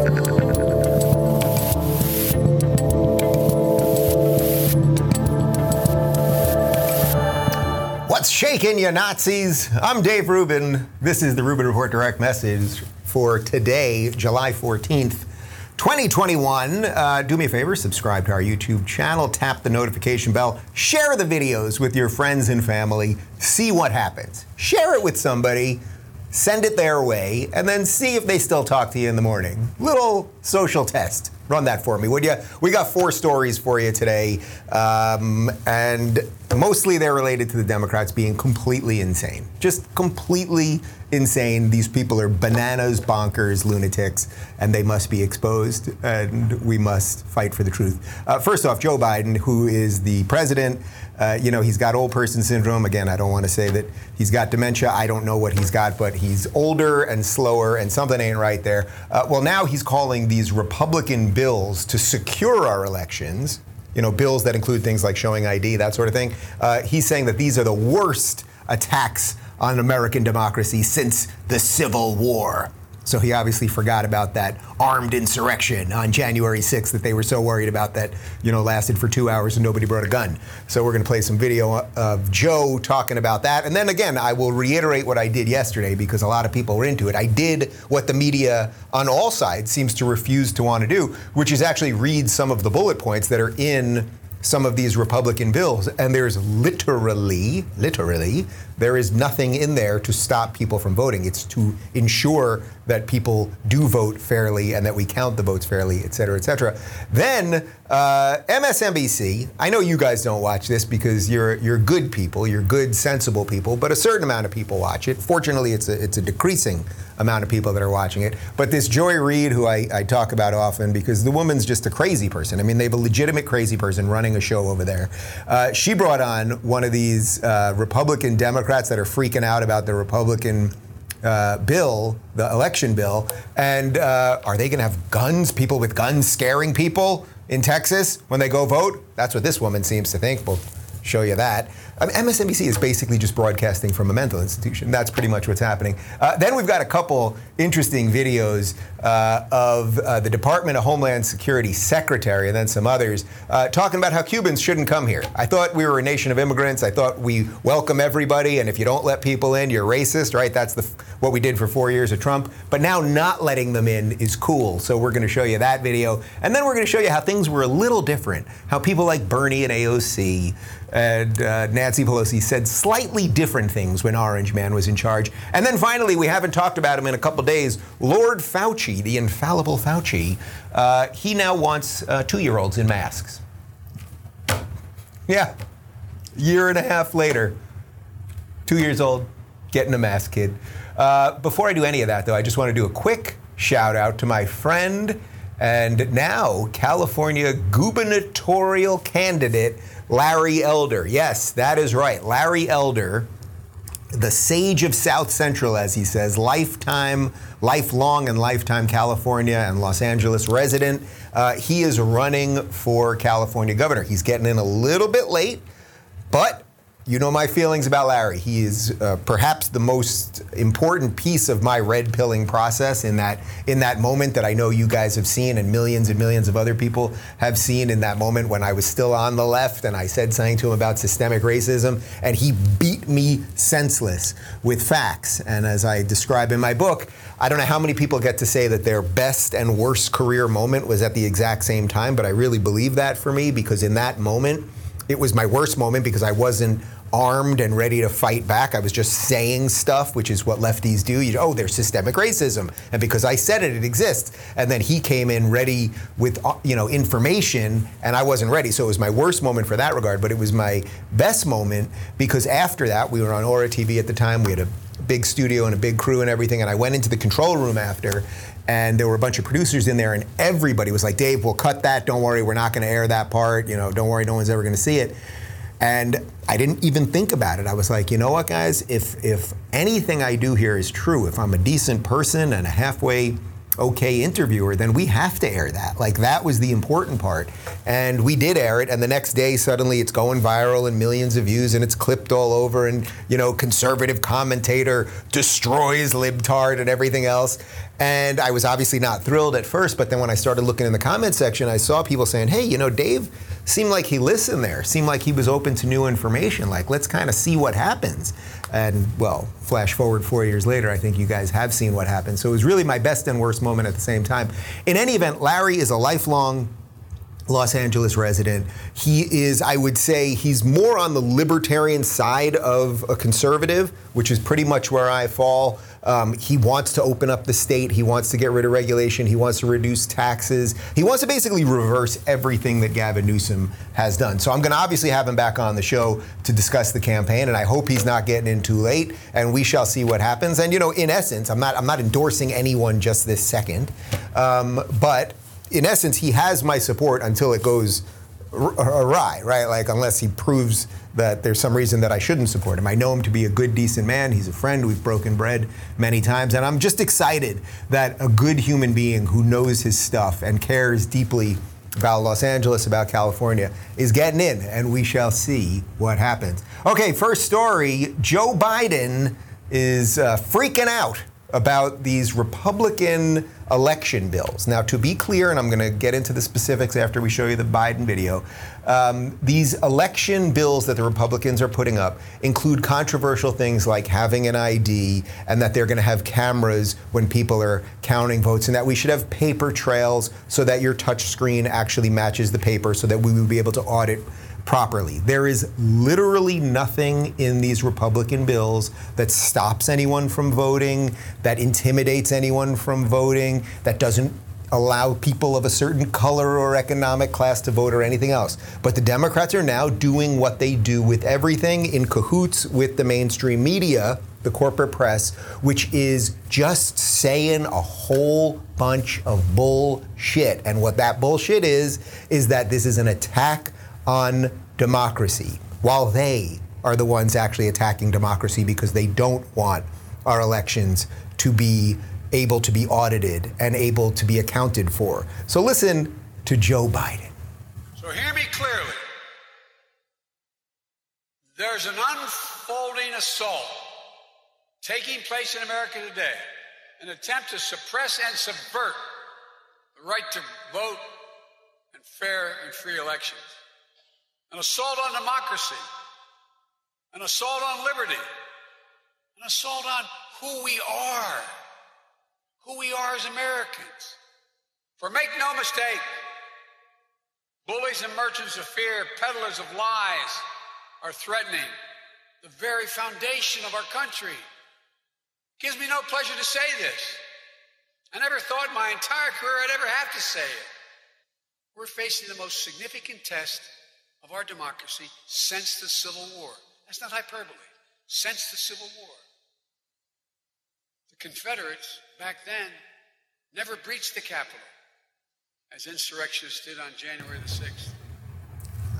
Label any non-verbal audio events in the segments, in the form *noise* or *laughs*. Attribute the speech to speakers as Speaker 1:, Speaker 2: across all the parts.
Speaker 1: What's shaking, you Nazis? I'm Dave Rubin. This is the Rubin Report Direct Message for today, July 14th. 2021. Uh, do me a favor, subscribe to our YouTube channel, tap the notification bell, share the videos with your friends and family, see what happens. Share it with somebody, send it their way, and then see if they still talk to you in the morning. Little social test. Run that for me, would you? We got four stories for you today, um, and mostly they're related to the Democrats being completely insane. Just completely insane. These people are bananas, bonkers, lunatics, and they must be exposed, and we must fight for the truth. Uh, first off, Joe Biden, who is the president, uh, you know, he's got old person syndrome. Again, I don't want to say that he's got dementia. I don't know what he's got, but he's older and slower, and something ain't right there. Uh, well, now he's calling these Republican bills to secure our elections. You know, bills that include things like showing ID, that sort of thing. Uh, he's saying that these are the worst attacks on American democracy since the Civil War. So he obviously forgot about that armed insurrection on January 6th that they were so worried about that, you know, lasted for two hours and nobody brought a gun. So we're going to play some video uh, of Joe talking about that. And then again, I will reiterate what I did yesterday because a lot of people were into it. I did what the media on all sides seems to refuse to want to do, which is actually read some of the bullet points that are in some of these Republican bills, and there's literally, literally, there is nothing in there to stop people from voting. It's to ensure that people do vote fairly and that we count the votes fairly, et cetera, et cetera. Then uh, MSNBC. I know you guys don't watch this because you're you're good people, you're good, sensible people, but a certain amount of people watch it. Fortunately, it's a it's a decreasing amount of people that are watching it. But this Joy Reid, who I, I talk about often because the woman's just a crazy person. I mean, they have a legitimate crazy person running a show over there. Uh, she brought on one of these uh, Republican Democrats that are freaking out about the Republican. Uh, bill, the election bill, and uh, are they going to have guns? People with guns scaring people in Texas when they go vote? That's what this woman seems to think. We'll show you that. I mean, MSNBC is basically just broadcasting from a mental institution. That's pretty much what's happening. Uh, then we've got a couple interesting videos uh, of uh, the Department of Homeland Security secretary and then some others uh, talking about how Cubans shouldn't come here. I thought we were a nation of immigrants. I thought we welcome everybody, and if you don't let people in, you're racist, right? That's the, what we did for four years of Trump. But now not letting them in is cool. So we're going to show you that video, and then we're going to show you how things were a little different. How people like Bernie and AOC and uh, Nancy Pelosi said slightly different things when Orange Man was in charge. And then finally, we haven't talked about him in a couple days. Lord Fauci, the infallible Fauci, uh, he now wants uh, two-year-olds in masks. Yeah, year and a half later, two years old, getting a mask, kid. Uh, before I do any of that, though, I just want to do a quick shout out to my friend and now California gubernatorial candidate Larry Elder. Yes, that is right. Larry Elder, the sage of South Central, as he says, lifetime, lifelong and lifetime California and Los Angeles resident. Uh, he is running for California governor. He's getting in a little bit late, but you know my feelings about Larry. He is uh, perhaps the most important piece of my red pilling process in that in that moment that I know you guys have seen and millions and millions of other people have seen in that moment when I was still on the left and I said something to him about systemic racism and he beat me senseless with facts. And as I describe in my book, I don't know how many people get to say that their best and worst career moment was at the exact same time, but I really believe that for me because in that moment it was my worst moment because I wasn't armed and ready to fight back. I was just saying stuff, which is what lefties do. You, oh, there's systemic racism, and because I said it, it exists. And then he came in ready with uh, you know information, and I wasn't ready. So it was my worst moment for that regard, but it was my best moment because after that, we were on Ora TV at the time. We had a big studio and a big crew and everything, and I went into the control room after. And there were a bunch of producers in there, and everybody was like, "Dave, we'll cut that. Don't worry, we're not going to air that part. You know, don't worry, no one's ever going to see it." And I didn't even think about it. I was like, you know what, guys? If if anything I do here is true, if I'm a decent person and a halfway okay interviewer, then we have to air that. Like that was the important part. And we did air it, and the next day suddenly it's going viral and millions of views and it's clipped all over and you know, conservative commentator destroys libtard and everything else. And I was obviously not thrilled at first, but then when I started looking in the comment section, I saw people saying, hey, you know, Dave seemed like he listened there, seemed like he was open to new information. Like, let's kind of see what happens. And well, flash forward four years later, I think you guys have seen what happened. So it was really my best and worst moment at the same time. In any event, Larry is a lifelong Los Angeles resident. He is, I would say, he's more on the libertarian side of a conservative, which is pretty much where I fall. Um, he wants to open up the state. He wants to get rid of regulation. He wants to reduce taxes. He wants to basically reverse everything that Gavin Newsom has done. So I'm going to obviously have him back on the show to discuss the campaign, and I hope he's not getting in too late. And we shall see what happens. And you know, in essence, I'm not I'm not endorsing anyone just this second, um, but in essence, he has my support until it goes awry, right? Like unless he proves that there's some reason that I shouldn't support him. I know him to be a good, decent man. He's a friend. We've broken bread many times, and I'm just excited that a good human being who knows his stuff and cares deeply about Los Angeles, about California, is getting in, and we shall see what happens. Okay, first story: Joe Biden is uh, freaking out about these Republican election bills. Now, to be clear, and I'm going to get into the specifics after we show you the Biden video, um, these election bills that the Republicans are putting up include controversial things like having an ID and that they're going to have cameras when people are counting votes and that we should have paper trails so that your touch screen actually matches the paper so that we would be able to audit properly. There is literally nothing in these Republican bills that stops anyone from voting, that intimidates anyone from voting, that doesn't allow people of a certain color or economic class to vote or anything else. But the Democrats are now doing what they do with everything in cahoots with the mainstream media, the corporate press, which is just saying a whole bunch of bullshit. And what that bullshit is, is that this is an attack on democracy, while they are the ones actually attacking democracy because they don't want our elections to be able to be audited and able to be accounted for. So listen to Joe Biden.
Speaker 2: So hear me clearly. There's an unfolding assault taking place in America today, an attempt to suppress and subvert the right to vote and fair and free elections an assault on democracy, an assault on liberty, an assault on who we are, who we are as Americans. For make no mistake, bullies and merchants of fear, peddlers of lies, are threatening the very foundation of our country. It gives me no pleasure to say this. I never thought my entire career I'd ever have to say it. We're facing the most significant test of our democracy since the Civil War. That's not hyperbole. Since the Civil War. The Confederates back then never breached the Capitol as insurrectionists did on January the 6th.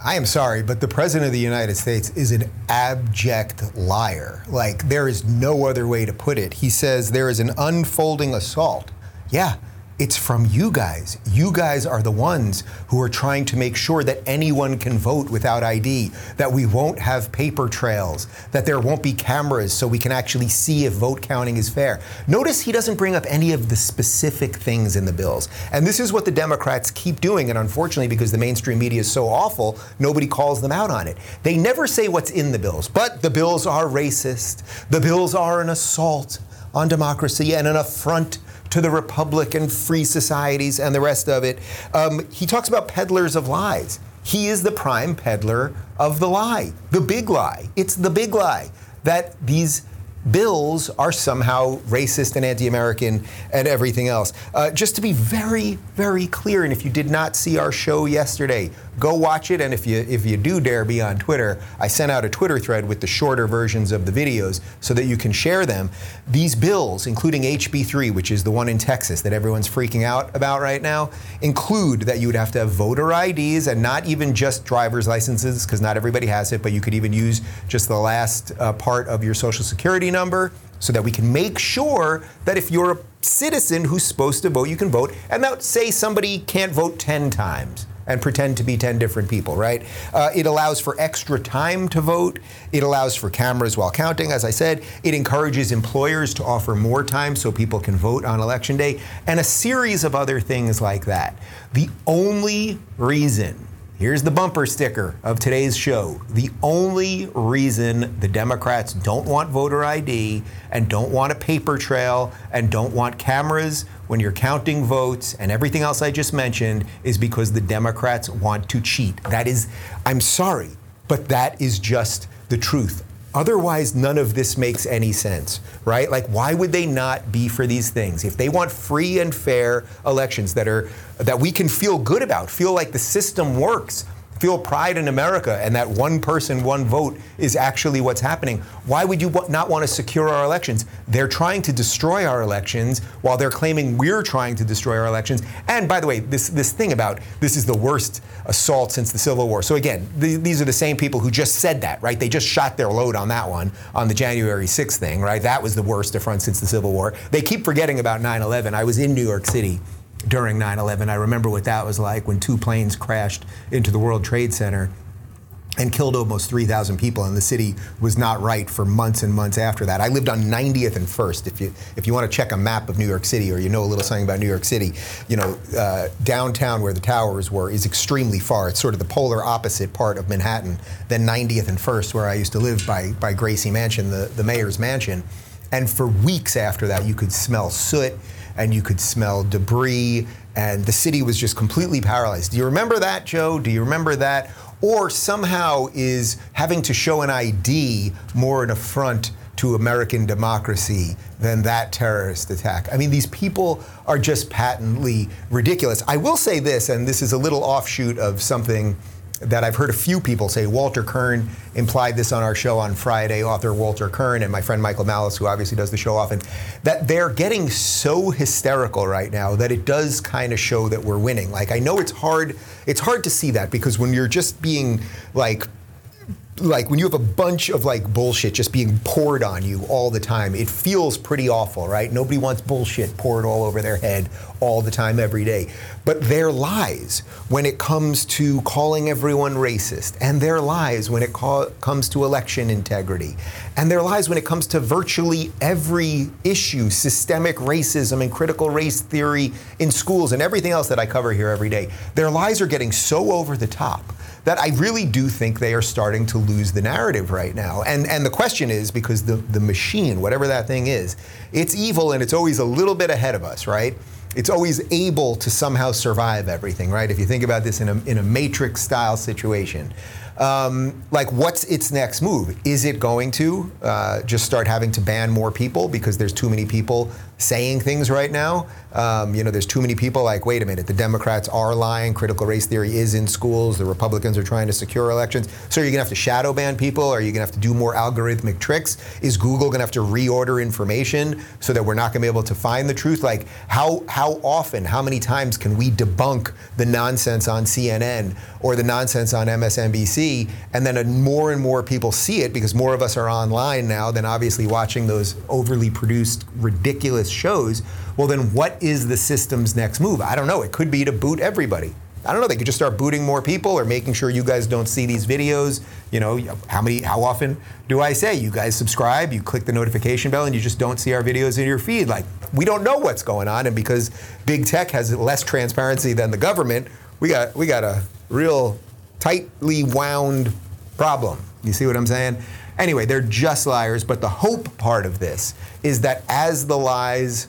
Speaker 1: I am sorry, but the President of the United States is an abject liar. Like, there is no other way to put it. He says there is an unfolding assault. Yeah, it's from you guys. You guys are the ones who are trying to make sure that anyone can vote without ID, that we won't have paper trails, that there won't be cameras so we can actually see if vote counting is fair. Notice he doesn't bring up any of the specific things in the bills. And this is what the Democrats keep doing. And unfortunately, because the mainstream media is so awful, nobody calls them out on it. They never say what's in the bills, but the bills are racist. The bills are an assault on democracy and an affront to the republic and free societies and the rest of it. Um, he talks about peddlers of lies. He is the prime peddler of the lie, the big lie. It's the big lie that these bills are somehow racist and anti American and everything else. Uh, just to be very, very clear, and if you did not see our show yesterday, go watch it. And if you, if you do dare be on Twitter, I sent out a Twitter thread with the shorter versions of the videos so that you can share them. These bills, including HB3, which is the one in Texas that everyone's freaking out about right now, include that you would have to have voter IDs and not even just driver's licenses, because not everybody has it, but you could even use just the last uh, part of your social security number so that we can make sure that if you're a citizen who's supposed to vote, you can vote. And that say somebody can't vote 10 times and pretend to be 10 different people, right? Uh, it allows for extra time to vote. It allows for cameras while counting, as I said. It encourages employers to offer more time so people can vote on election day, and a series of other things like that. The only reason Here's the bumper sticker of today's show. The only reason the Democrats don't want voter ID and don't want a paper trail and don't want cameras when you're counting votes and everything else I just mentioned is because the Democrats want to cheat. That is, I'm sorry, but that is just the truth. Otherwise, none of this makes any sense, right? Like, why would they not be for these things? If they want free and fair elections that are that we can feel good about, feel like the system works, feel pride in America and that one person, one vote is actually what's happening. Why would you not want to secure our elections? They're trying to destroy our elections while they're claiming we're trying to destroy our elections. And by the way, this, this thing about this is the worst assault since the Civil War. So again, these are the same people who just said that, right? They just shot their load on that one, on the January 6th thing, right? That was the worst affront since the Civil War. They keep forgetting about 9 11. I was in New York City during 9 11. I remember what that was like when two planes crashed into the World Trade Center and killed almost 3,000 people, and the city was not right for months and months after that. I lived on 90th and First. If you if you want to check a map of New York City, or you know a little something about New York City, you know uh, downtown where the towers were is extremely far. It's sort of the polar opposite part of Manhattan than 90th and First, where I used to live by by Gracie Mansion, the the mayor's mansion. And for weeks after that, you could smell soot and you could smell debris, and the city was just completely paralyzed. Do you remember that, Joe? Do you remember that? Or somehow is having to show an ID more an affront to American democracy than that terrorist attack. I mean, these people are just patently ridiculous. I will say this, and this is a little offshoot of something that I've heard a few people say. Walter Kirn implied this on our show on Friday, author Walter Kirn and my friend Michael Malice, who obviously does the show often, that they're getting so hysterical right now that it does kind of show that we're winning. Like I know it's hard it's hard to see that because when you're just being like like when you have a bunch of like bullshit just being poured on you all the time, it feels pretty awful, right? Nobody wants bullshit poured all over their head all the time, every day. But their lies when it comes to calling everyone racist, and their lies when it co- comes to election integrity, and their lies when it comes to virtually every issue, systemic racism and critical race theory in schools and everything else that I cover here every day. Their lies are getting so over the top that I really do think they are starting to lose the narrative right now. And and the question is because the the machine, whatever that thing is, it's evil and it's always a little bit ahead of us, right? It's always able to somehow survive everything, right? If you think about this in a in a matrix style situation. Um, like, what's its next move? Is it going to uh, just start having to ban more people because there's too many people saying things right now. Um, you know, there's too many people like, wait a minute, the Democrats are lying. Critical race theory is in schools. The Republicans are trying to secure elections. So are you going to have to shadow ban people? Are you going to have to do more algorithmic tricks? Is Google going to have to reorder information so that we're not going to be able to find the truth? Like, how how often, how many times can we debunk the nonsense on CNN or the nonsense on MSNBC, and then more and more people see it because more of us are online now than obviously watching those overly produced, ridiculous shows, well, then what is the system's next move? I don't know. It could be to boot everybody. I don't know. They could just start booting more people or making sure you guys don't see these videos. You know, how many, how often do I say you guys subscribe, you click the notification bell, and you just don't see our videos in your feed? Like, we don't know what's going on, and because big tech has less transparency than the government, we got we got a real tightly wound problem. You see what I'm saying? Anyway, they're just liars, but the hope part of this is that as the lies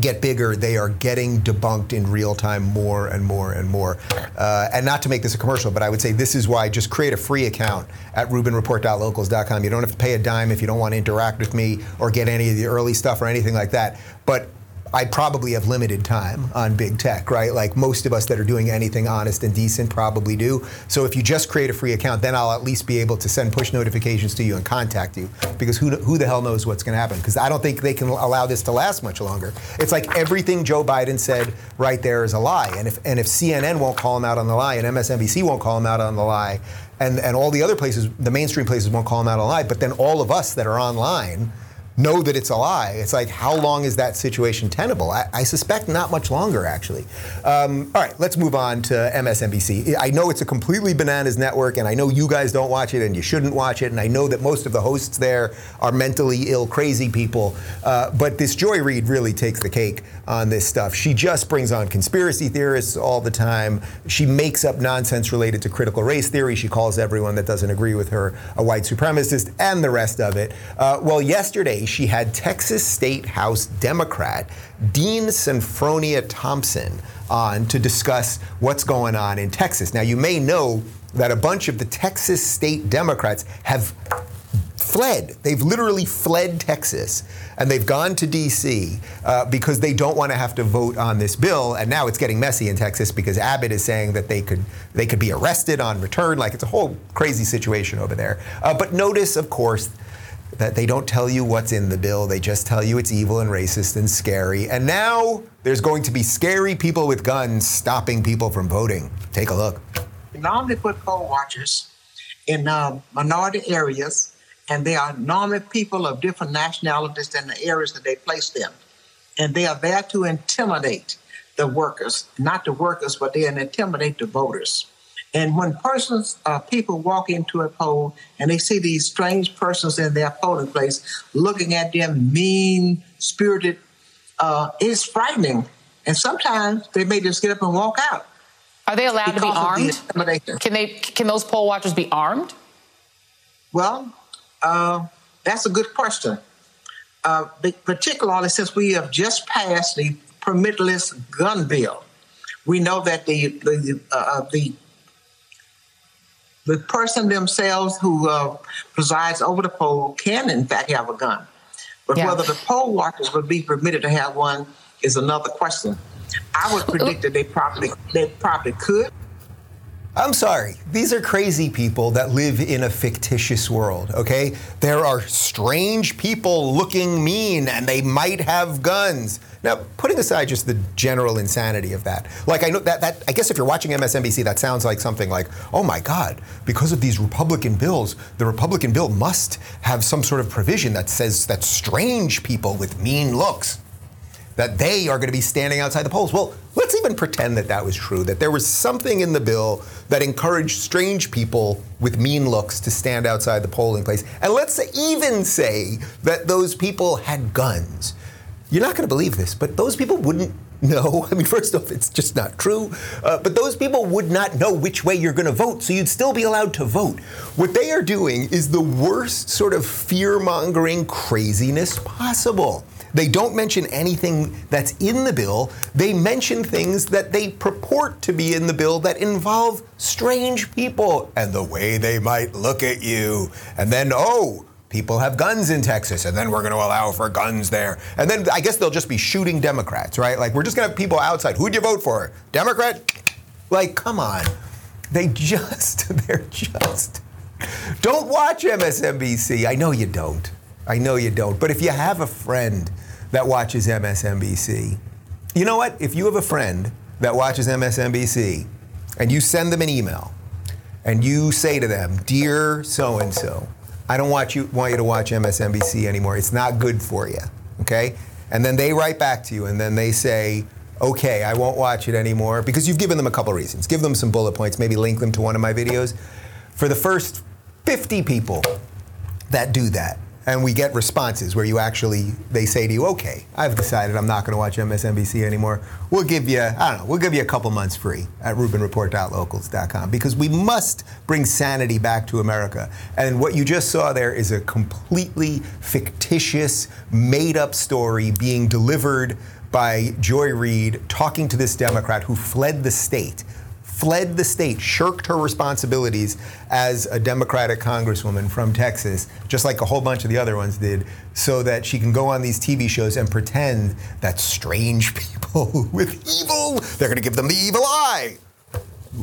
Speaker 1: get bigger, they are getting debunked in real time more and more and more. Uh, and not to make this a commercial, but I would say this is why just create a free account at RubinReport.locals.com. You don't have to pay a dime if you don't want to interact with me or get any of the early stuff or anything like that. But I probably have limited time on big tech, right? Like most of us that are doing anything honest and decent probably do. So if you just create a free account, then I'll at least be able to send push notifications to you and contact you because who, who the hell knows what's going to happen? Because I don't think they can allow this to last much longer. It's like everything Joe Biden said right there is a lie. And if, and if CNN won't call him out on the lie and MSNBC won't call him out on the lie, and, and all the other places, the mainstream places won't call him out on the lie, but then all of us that are online, know that it's a lie. It's like, how long is that situation tenable? I, I suspect not much longer, actually. Um, all right, let's move on to MSNBC. I know it's a completely bananas network, and I know you guys don't watch it, and you shouldn't watch it, and I know that most of the hosts there are mentally ill, crazy people. Uh, but this Joy Reid really takes the cake on this stuff. She just brings on conspiracy theorists all the time. She makes up nonsense related to critical race theory. She calls everyone that doesn't agree with her a white supremacist, and the rest of it. Uh, well, yesterday, she had Texas State House Democrat Dean Senfronia Thompson on to discuss what's going on in Texas. Now, you may know that a bunch of the Texas state Democrats have fled. They've literally fled Texas and they've gone to D.C. Uh, because they don't want to have to vote on this bill. And now it's getting messy in Texas because Abbott is saying that they could they could be arrested on return. Like it's a whole crazy situation over there. Uh, but notice, of course that they don't tell you what's in the bill. They just tell you it's evil and racist and scary. And now there's going to be scary people with guns stopping people from voting. Take a look.
Speaker 3: Normally put poll watchers in uh, minority areas, and they are normally people of different nationalities than the areas that they place them. And they are there to intimidate the workers, not the workers, but they intimidate the voters. And when persons, uh, people walk into a poll and they see these strange persons in their polling place looking at them mean spirited, uh, it's frightening. And sometimes they may just get up and walk out.
Speaker 4: Are they allowed to be armed? Can they? Can those poll watchers be armed?
Speaker 3: Well, uh, that's a good question. Uh, particularly since we have just passed the permitless gun bill, we know that the the, uh, the the person themselves who uh, presides over the poll can, in fact, have a gun. But yeah. whether the poll watchers would be permitted to have one is another question. I would predict that they probably they probably could.
Speaker 1: I'm sorry. These are crazy people that live in a fictitious world, okay? There are strange people looking mean and they might have guns. Now, putting aside just the general insanity of that, like I know that, that I guess if you're watching MSNBC, that sounds like something like, oh my God, because of these Republican bills, the Republican bill must have some sort of provision that says that strange people with mean looks that they are going to be standing outside the polls. Well, let's even pretend that that was true, that there was something in the bill that encouraged strange people with mean looks to stand outside the polling place. And let's even say that those people had guns. You're not going to believe this, but those people wouldn't *laughs* know. I mean, first off, it's just not true. Uh, but those people would not know which way you're going to vote, so you'd still be allowed to vote. What they are doing is the worst sort of fear mongering craziness possible. They don't mention anything that's in the bill. They mention things that they purport to be in the bill that involve strange people and the way they might look at you. And then, oh, people have guns in Texas, and then we're going to allow for guns there. And then I guess they'll just be shooting Democrats, right? Like, we're just going to have people outside. Who'd you vote for? Democrat? Like, come on. They just, *laughs* they're just. Don't watch MSNBC. I know you don't. I know you don't. But if you have a friend that watches MSNBC. You know what? If you have a friend that watches MSNBC and you send them an email and you say to them, Dear so and so, I don't want you, want you to watch MSNBC anymore. It's not good for you. Okay? And then they write back to you and then they say, okay, I won't watch it anymore because you've given them a couple reasons. Give them some bullet points, maybe link them to one of my videos. For the first 50 people that do that, and we get responses where you actually they say to you, "Okay, I've decided I'm not going to watch MSNBC anymore. We'll give you, I don't know, we'll give you a couple months free at RubinReport.locals.com because we must bring sanity back to America." And what you just saw there is a completely fictitious, made-up story being delivered by Joy Reid talking to this Democrat who fled the state fled the state, shirked her responsibilities as a Democratic congresswoman from Texas, just like a whole bunch of the other ones did, so that she can go on these TV shows and pretend that strange *laughs* people with evil, they're going to give them the evil eye.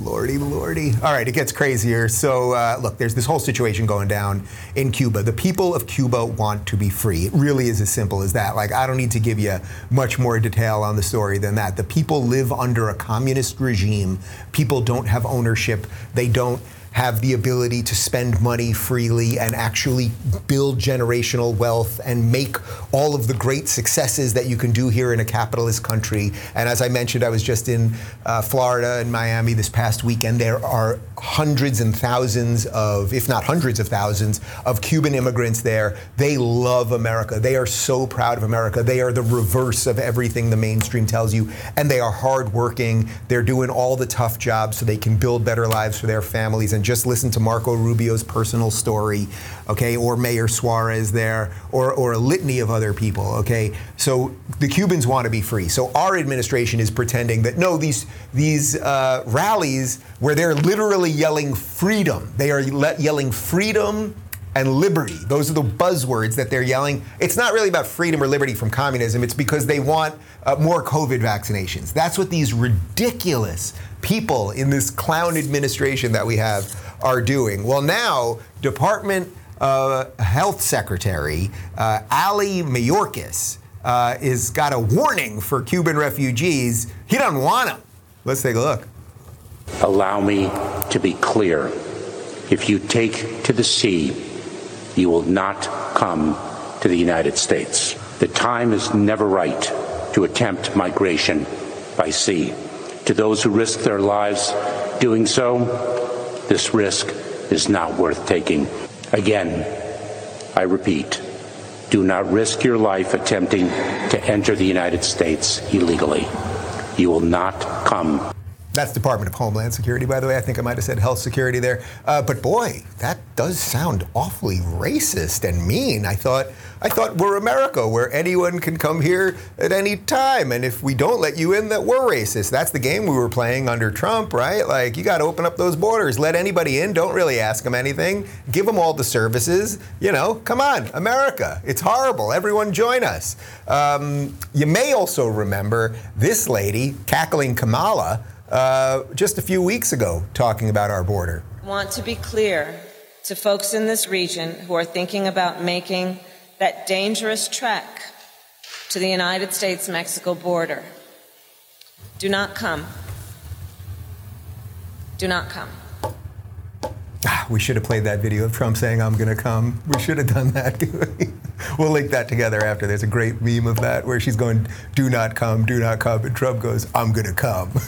Speaker 1: Lordy, lordy. All right, it gets crazier. So, uh, look, there's this whole situation going down in Cuba. The people of Cuba want to be free. It really is as simple as that. Like, I don't need to give you much more detail on the story than that. The people live under a communist regime. People don't have ownership. They don't have the ability to spend money freely and actually build generational wealth and make all of the great successes that you can do here in a capitalist country. And as I mentioned, I was just in uh, Florida and Miami this past weekend. There are hundreds and thousands of, if not hundreds of thousands, of Cuban immigrants there. They love America. They are so proud of America. They are the reverse of everything the mainstream tells you. And they are hardworking. They're doing all the tough jobs so they can build better lives for their families. And just listen to Marco Rubio's personal story, okay, or Mayor Suarez there, or, or a litany of other people, okay? So the Cubans want to be free. So our administration is pretending that no, these, these uh, rallies where they're literally yelling freedom, they are le- yelling freedom and liberty. Those are the buzzwords that they're yelling. It's not really about freedom or liberty from communism. It's because they want uh, more COVID vaccinations. That's what these ridiculous people in this clown administration that we have are doing. Well, now, Department uh, Health Secretary uh, Ali Mayorkas uh, is got a warning for Cuban refugees. He doesn't want them. Let's take a look.
Speaker 5: Allow me to be clear. If you take to the sea, you will not come to the United States. The time is never right to attempt migration by sea. To those who risk their lives doing so, this risk is not worth taking. Again, I repeat, do not risk your life attempting to enter the United States illegally. You will not come
Speaker 1: that's Department of Homeland Security, by the way. I think I might have said health security there. Uh, but boy, that does sound awfully racist and mean. I thought I thought we're America, where anyone can come here at any time, and if we don't let you in, that we're racist. That's the game we were playing under Trump, right? Like you got to open up those borders, let anybody in, don't really ask them anything, give them all the services. You know, come on, America. It's horrible. Everyone join us. Um, you may also remember this lady cackling Kamala uh, just a few weeks ago talking about our border.
Speaker 6: I want to be clear to folks in this region who are thinking about making that dangerous trek to the United States Mexico border. Do not come. Do not come.
Speaker 1: Ah, we should have played that video of Trump saying, I'm going to come. We should have done that. *laughs* we'll link that together after. There's a great meme of that where she's going, Do not come, do not come. And Trump goes, I'm going to come. *laughs*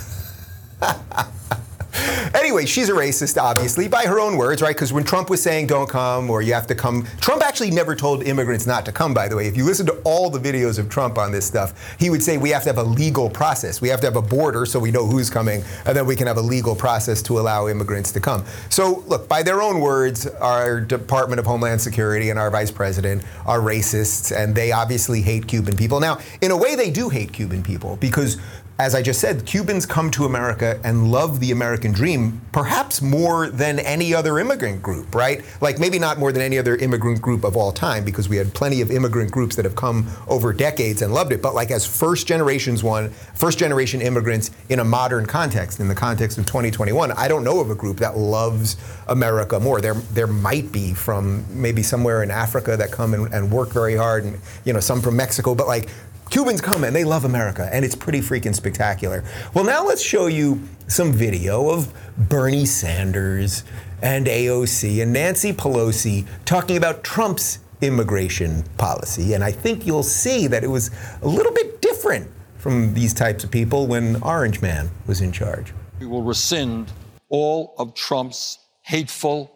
Speaker 1: *laughs* anyway, she's a racist, obviously, by her own words, right? Because when Trump was saying don't come or you have to come, Trump actually never told immigrants not to come, by the way. If you listen to all the videos of Trump on this stuff, he would say we have to have a legal process. We have to have a border so we know who's coming, and then we can have a legal process to allow immigrants to come. So, look, by their own words, our Department of Homeland Security and our vice president are racists, and they obviously hate Cuban people. Now, in a way, they do hate Cuban people because as I just said, Cubans come to America and love the American dream perhaps more than any other immigrant group, right? Like maybe not more than any other immigrant group of all time because we had plenty of immigrant groups that have come over decades and loved it, but like as first generations one, first generation immigrants in a modern context, in the context of 2021, I don't know of a group that loves America more. There there might be from maybe somewhere in Africa that come and, and work very hard and you know some from Mexico, but like Cubans come and they love America, and it's pretty freaking spectacular. Well, now let's show you some video of Bernie Sanders and AOC and Nancy Pelosi talking about Trump's immigration policy. And I think you'll see that it was a little bit different from these types of people when Orange Man was in charge.
Speaker 7: We will rescind all of Trump's hateful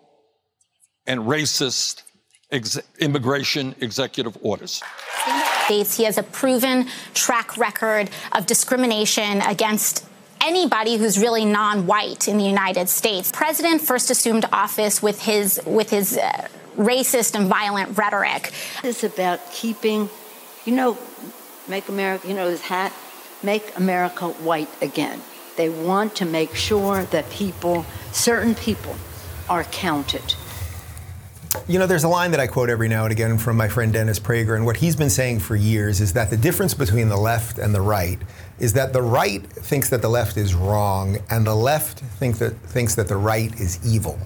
Speaker 7: and racist ex- immigration executive orders.
Speaker 8: States. He has a proven track record of discrimination against anybody who's really non-white in the United States. President first assumed office with his with his uh, racist and violent rhetoric.
Speaker 9: It's about keeping, you know, make America, you know, his hat, make America white again. They want to make sure that people, certain people, are counted.
Speaker 1: You know, there's a line that I quote every now and again from my friend Dennis Prager, and what he's been saying for years is that the difference between the left and the right is that the right thinks that the left is wrong, and the left think that, thinks that the right is evil.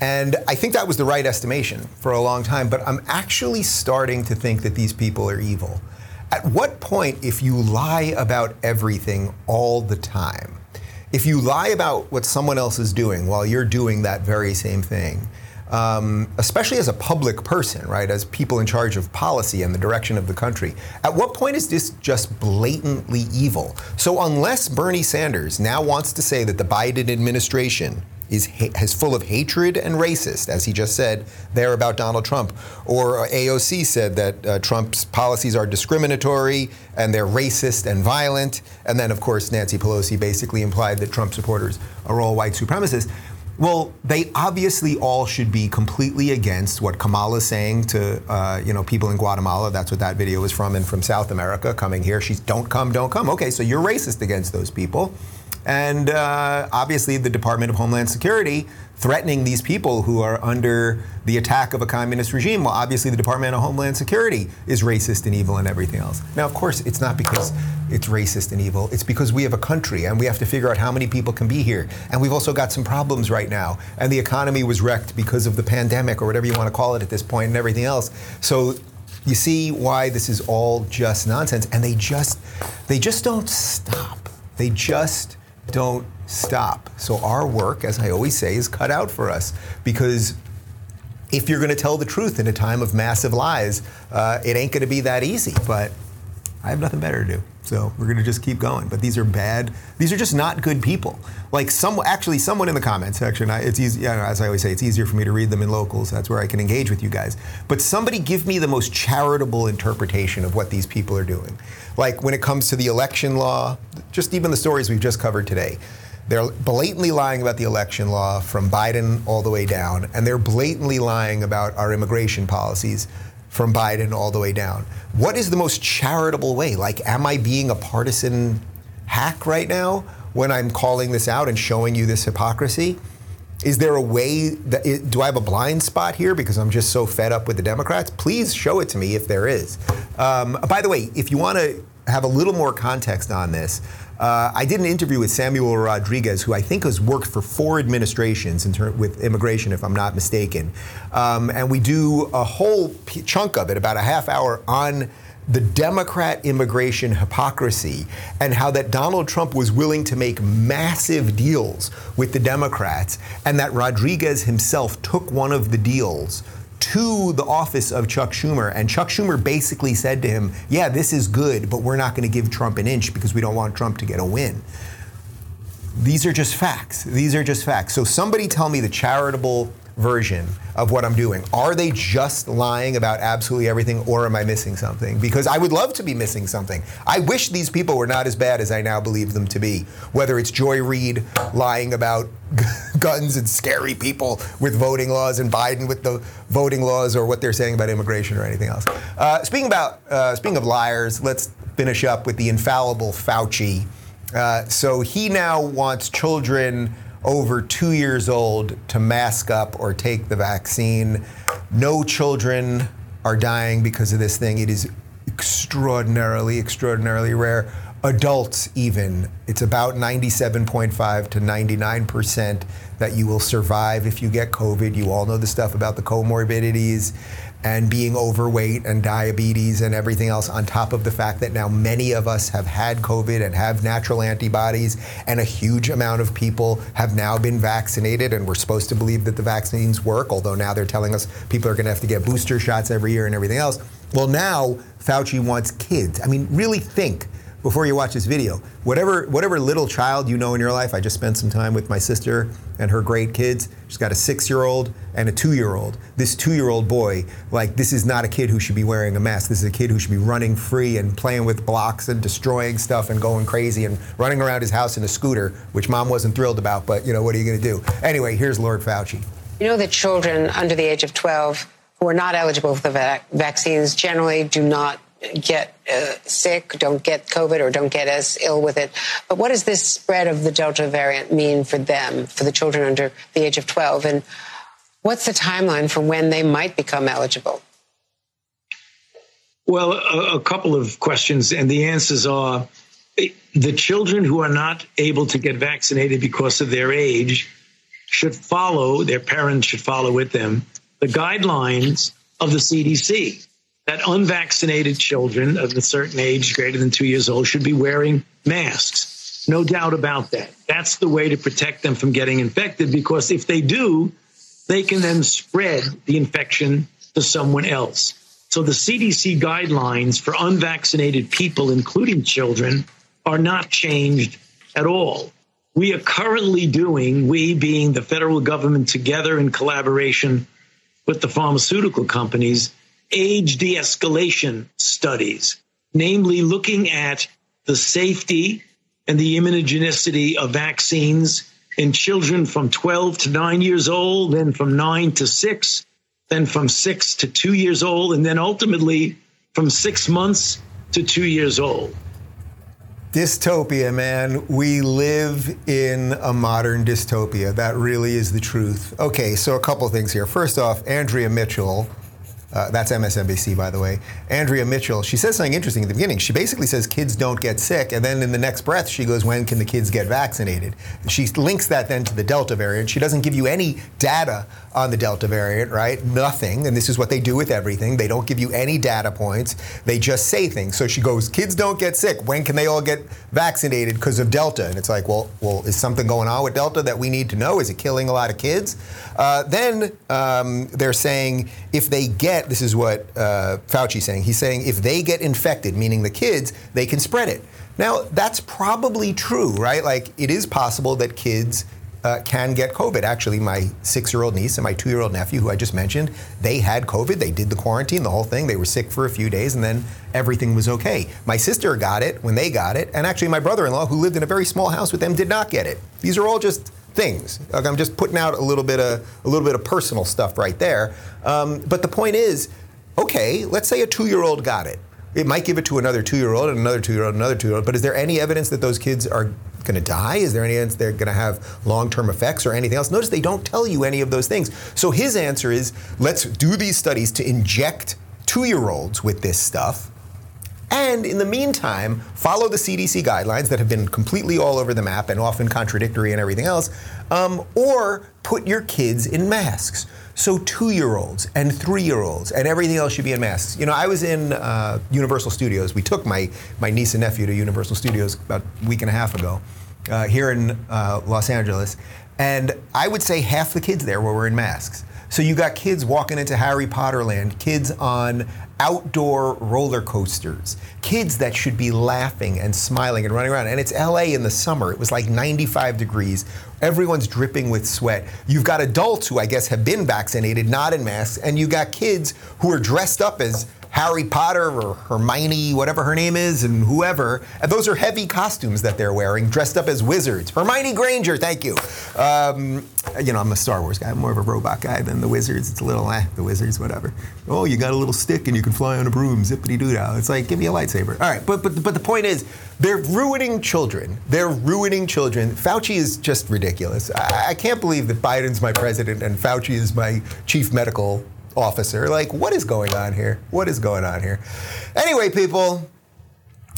Speaker 1: And I think that was the right estimation for a long time, but I'm actually starting to think that these people are evil. At what point, if you lie about everything all the time, if you lie about what someone else is doing while you're doing that very same thing, um, especially as a public person, right, as people in charge of policy and the direction of the country, at what point is this just blatantly evil? So, unless Bernie Sanders now wants to say that the Biden administration is, is full of hatred and racist, as he just said there about Donald Trump. Or AOC said that uh, Trump's policies are discriminatory and they're racist and violent. And then, of course, Nancy Pelosi basically implied that Trump supporters are all white supremacists. Well, they obviously all should be completely against what Kamala is saying to uh, you know people in Guatemala. That's what that video is from, and from South America coming here. She's don't come, don't come. Okay, so you're racist against those people. And uh, obviously, the Department of Homeland Security threatening these people who are under the attack of a communist regime. Well, obviously, the Department of Homeland Security is racist and evil and everything else. Now, of course, it's not because it's racist and evil. It's because we have a country and we have to figure out how many people can be here. And we've also got some problems right now. And the economy was wrecked because of the pandemic or whatever you want to call it at this point and everything else. So you see why this is all just nonsense. And they just they just don't stop. They just don't stop. So our work, as I always say, is cut out for us because if you're going to tell the truth in a time of massive lies, uh, it ain't going to be that easy. But I have nothing better to do. So we're going to just keep going. But these are bad. These are just not good people. Like some, actually, someone in the comments section. It's easy. Know, as I always say, it's easier for me to read them in locals. That's where I can engage with you guys. But somebody give me the most charitable interpretation of what these people are doing. Like when it comes to the election law, just even the stories we've just covered today. They're blatantly lying about the election law from Biden all the way down, and they're blatantly lying about our immigration policies from Biden all the way down. What is the most charitable way? Like, am I being a partisan hack right now when I'm calling this out and showing you this hypocrisy? Is there a way that it, do I have a blind spot here because I'm just so fed up with the Democrats? Please show it to me if there is. Um, by the way, if you want to have a little more context on this, uh, I did an interview with Samuel Rodriguez, who I think has worked for four administrations ter- with immigration, if I'm not mistaken. Um, and we do a whole p- chunk of it, about a half hour, on the Democrat immigration hypocrisy and how that Donald Trump was willing to make massive deals with the Democrats and that Rodriguez himself took one of the deals to the office of Chuck Schumer, and Chuck Schumer basically said to him, Yeah, this is good, but we're not going to give Trump an inch because we don't want Trump to get a win. These are just facts. These are just facts. So somebody tell me the charitable version of what I'm doing. Are they just lying about absolutely everything, or am I missing something? Because I would love to be missing something. I wish these people were not as bad as I now believe them to be. Whether it's Joy Reid lying about *laughs* guns and scary people with voting laws, and Biden with the voting laws, or what they're saying about immigration or anything else. Uh, speaking about uh, speaking of liars, let's finish up with the infallible Fauci. Uh, so he now wants children over two years old to mask up or take the vaccine. No children are dying because of this thing. It is extraordinarily, extraordinarily rare. Adults, even, it's about 97.5 to 99 percent that you will survive if you get COVID. You all know the stuff about the comorbidities and being overweight and diabetes and everything else, on top of the fact that now many of us have had COVID and have natural antibodies, and a huge amount of people have now been vaccinated, and we're supposed to believe that the vaccines work, although now they're telling us people are going to have to get booster shots every year and everything else. Well, now Fauci wants kids. I mean, really think before you watch this video. Whatever whatever little child you know in your life, I just spent some time with my sister and her great kids. She's got a six-year-old and a two-year-old. This two-year-old boy, like this is not a kid who should be wearing a mask. This is a kid who should be running free and playing with blocks and destroying stuff and going crazy and running around his house in a scooter, which mom wasn't thrilled about. But you know what are you going to do? Anyway, here's Lord Fauci.
Speaker 10: You know that children under the age of 12 who are not eligible for the vac- vaccines generally do not get uh, sick, don't get COVID, or don't get as ill with it. But what does this spread of the Delta variant mean for them, for the children under the age of 12? And what's the timeline for when they might become eligible?
Speaker 11: Well, a, a couple of questions, and the answers are the children who are not able to get vaccinated because of their age should follow, their parents should follow with them, the guidelines of the CDC that unvaccinated children of a certain age, greater than two years old, should be wearing masks. No doubt about that. That's the way to protect them from getting infected because if they do, they can then spread the infection to someone else. So the CDC guidelines for unvaccinated people, including children, are not changed at all. We are currently doing, we being the federal government together in collaboration with the pharmaceutical companies, age de escalation studies, namely looking at the safety and the immunogenicity of vaccines in children from 12 to 9 years old, then from 9 to 6, then from 6 to 2 years old, and then ultimately from 6 months to 2 years old.
Speaker 1: Dystopia, man. We live in a modern dystopia. That really is the truth. Okay, so a couple things here. First off, Andrea Mitchell uh, that's MSNBC, by the way. Andrea Mitchell, she says something interesting at the beginning. She basically says kids don't get sick, and then in the next breath, she goes, When can the kids get vaccinated? She links that then to the Delta variant. She doesn't give you any data on the Delta variant, right? Nothing. And this is what they do with everything. They don't give you any data points, they just say things. So she goes, Kids don't get sick. When can they all get vaccinated because of Delta? And it's like, well, well, is something going on with Delta that we need to know? Is it killing a lot of kids? Uh, then um, they're saying if they get this is what uh, Fauci's saying. He's saying if they get infected, meaning the kids, they can spread it. Now, that's probably true, right? Like, it is possible that kids uh, can get COVID. Actually, my six year old niece and my two year old nephew, who I just mentioned, they had COVID. They did the quarantine, the whole thing. They were sick for a few days and then everything was okay. My sister got it when they got it. And actually, my brother in law, who lived in a very small house with them, did not get it. These are all just things. Like I'm just putting out a little bit of a little bit of personal stuff right there. Um, but the point is, okay, let's say a two-year-old got it. It might give it to another two-year-old and another two-year-old, another two-year-old. But is there any evidence that those kids are going to die? Is there any evidence they're going to have long-term effects or anything else? Notice they don't tell you any of those things. So his answer is, let's do these studies to inject two-year-olds with this stuff and in the meantime, follow the CDC guidelines that have been completely all over the map and often contradictory and everything else, um, or put your kids in masks. So two year olds and three year olds and everything else should be in masks. You know, I was in uh, Universal Studios. We took my, my niece and nephew to Universal Studios about a week and a half ago uh, here in uh, Los Angeles. And I would say half the kids there were wearing masks. So you got kids walking into Harry Potter land, kids on outdoor roller coasters, kids that should be laughing and smiling and running around. And it's LA in the summer. It was like 95 degrees. Everyone's dripping with sweat. You've got adults who I guess have been vaccinated, not in masks, and you got kids who are dressed up as Harry Potter or Hermione, whatever her name is, and whoever. And those are heavy costumes that they're wearing, dressed up as wizards. Hermione Granger, thank you. Um, you know, I'm a Star Wars guy. I'm more of a robot guy than the wizards. It's a little, eh, the wizards, whatever. Oh, you got a little stick and you can fly on a broom, zippity doo dah. It's like, give me a lightsaber. All right, but, but, but the point is, they're ruining children. They're ruining children. Fauci is just ridiculous. I, I can't believe that Biden's my president and Fauci is my chief medical officer. Like, what is going on here? What is going on here? Anyway, people,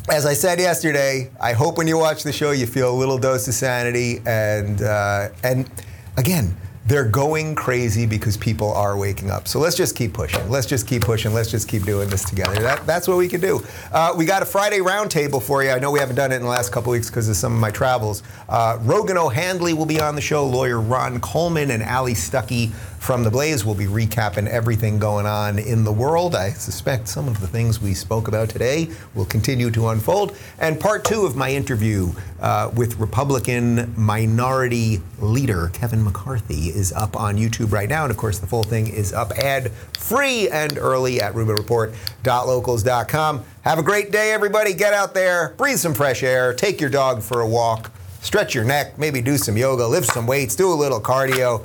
Speaker 1: as I said yesterday, I hope when you watch the show you feel a little dose of sanity. And uh, and again, they're going crazy because people are waking up. So let's just keep pushing. Let's just keep pushing. Let's just keep doing this together. That, that's what we can do. Uh, we got a Friday roundtable for you. I know we haven't done it in the last couple weeks because of some of my travels. Uh, Rogan O'Handley will be on the show. Lawyer Ron Coleman and Allie Stuckey from the Blaze We'll be recapping everything going on in the world. I suspect some of the things we spoke about today will continue to unfold. And part two of my interview uh, with Republican minority leader Kevin McCarthy is up on YouTube right now. And of course, the full thing is up ad free and early at RubinReport.locals.com. Have a great day, everybody. Get out there, breathe some fresh air, take your dog for a walk, stretch your neck, maybe do some yoga, lift some weights, do a little cardio.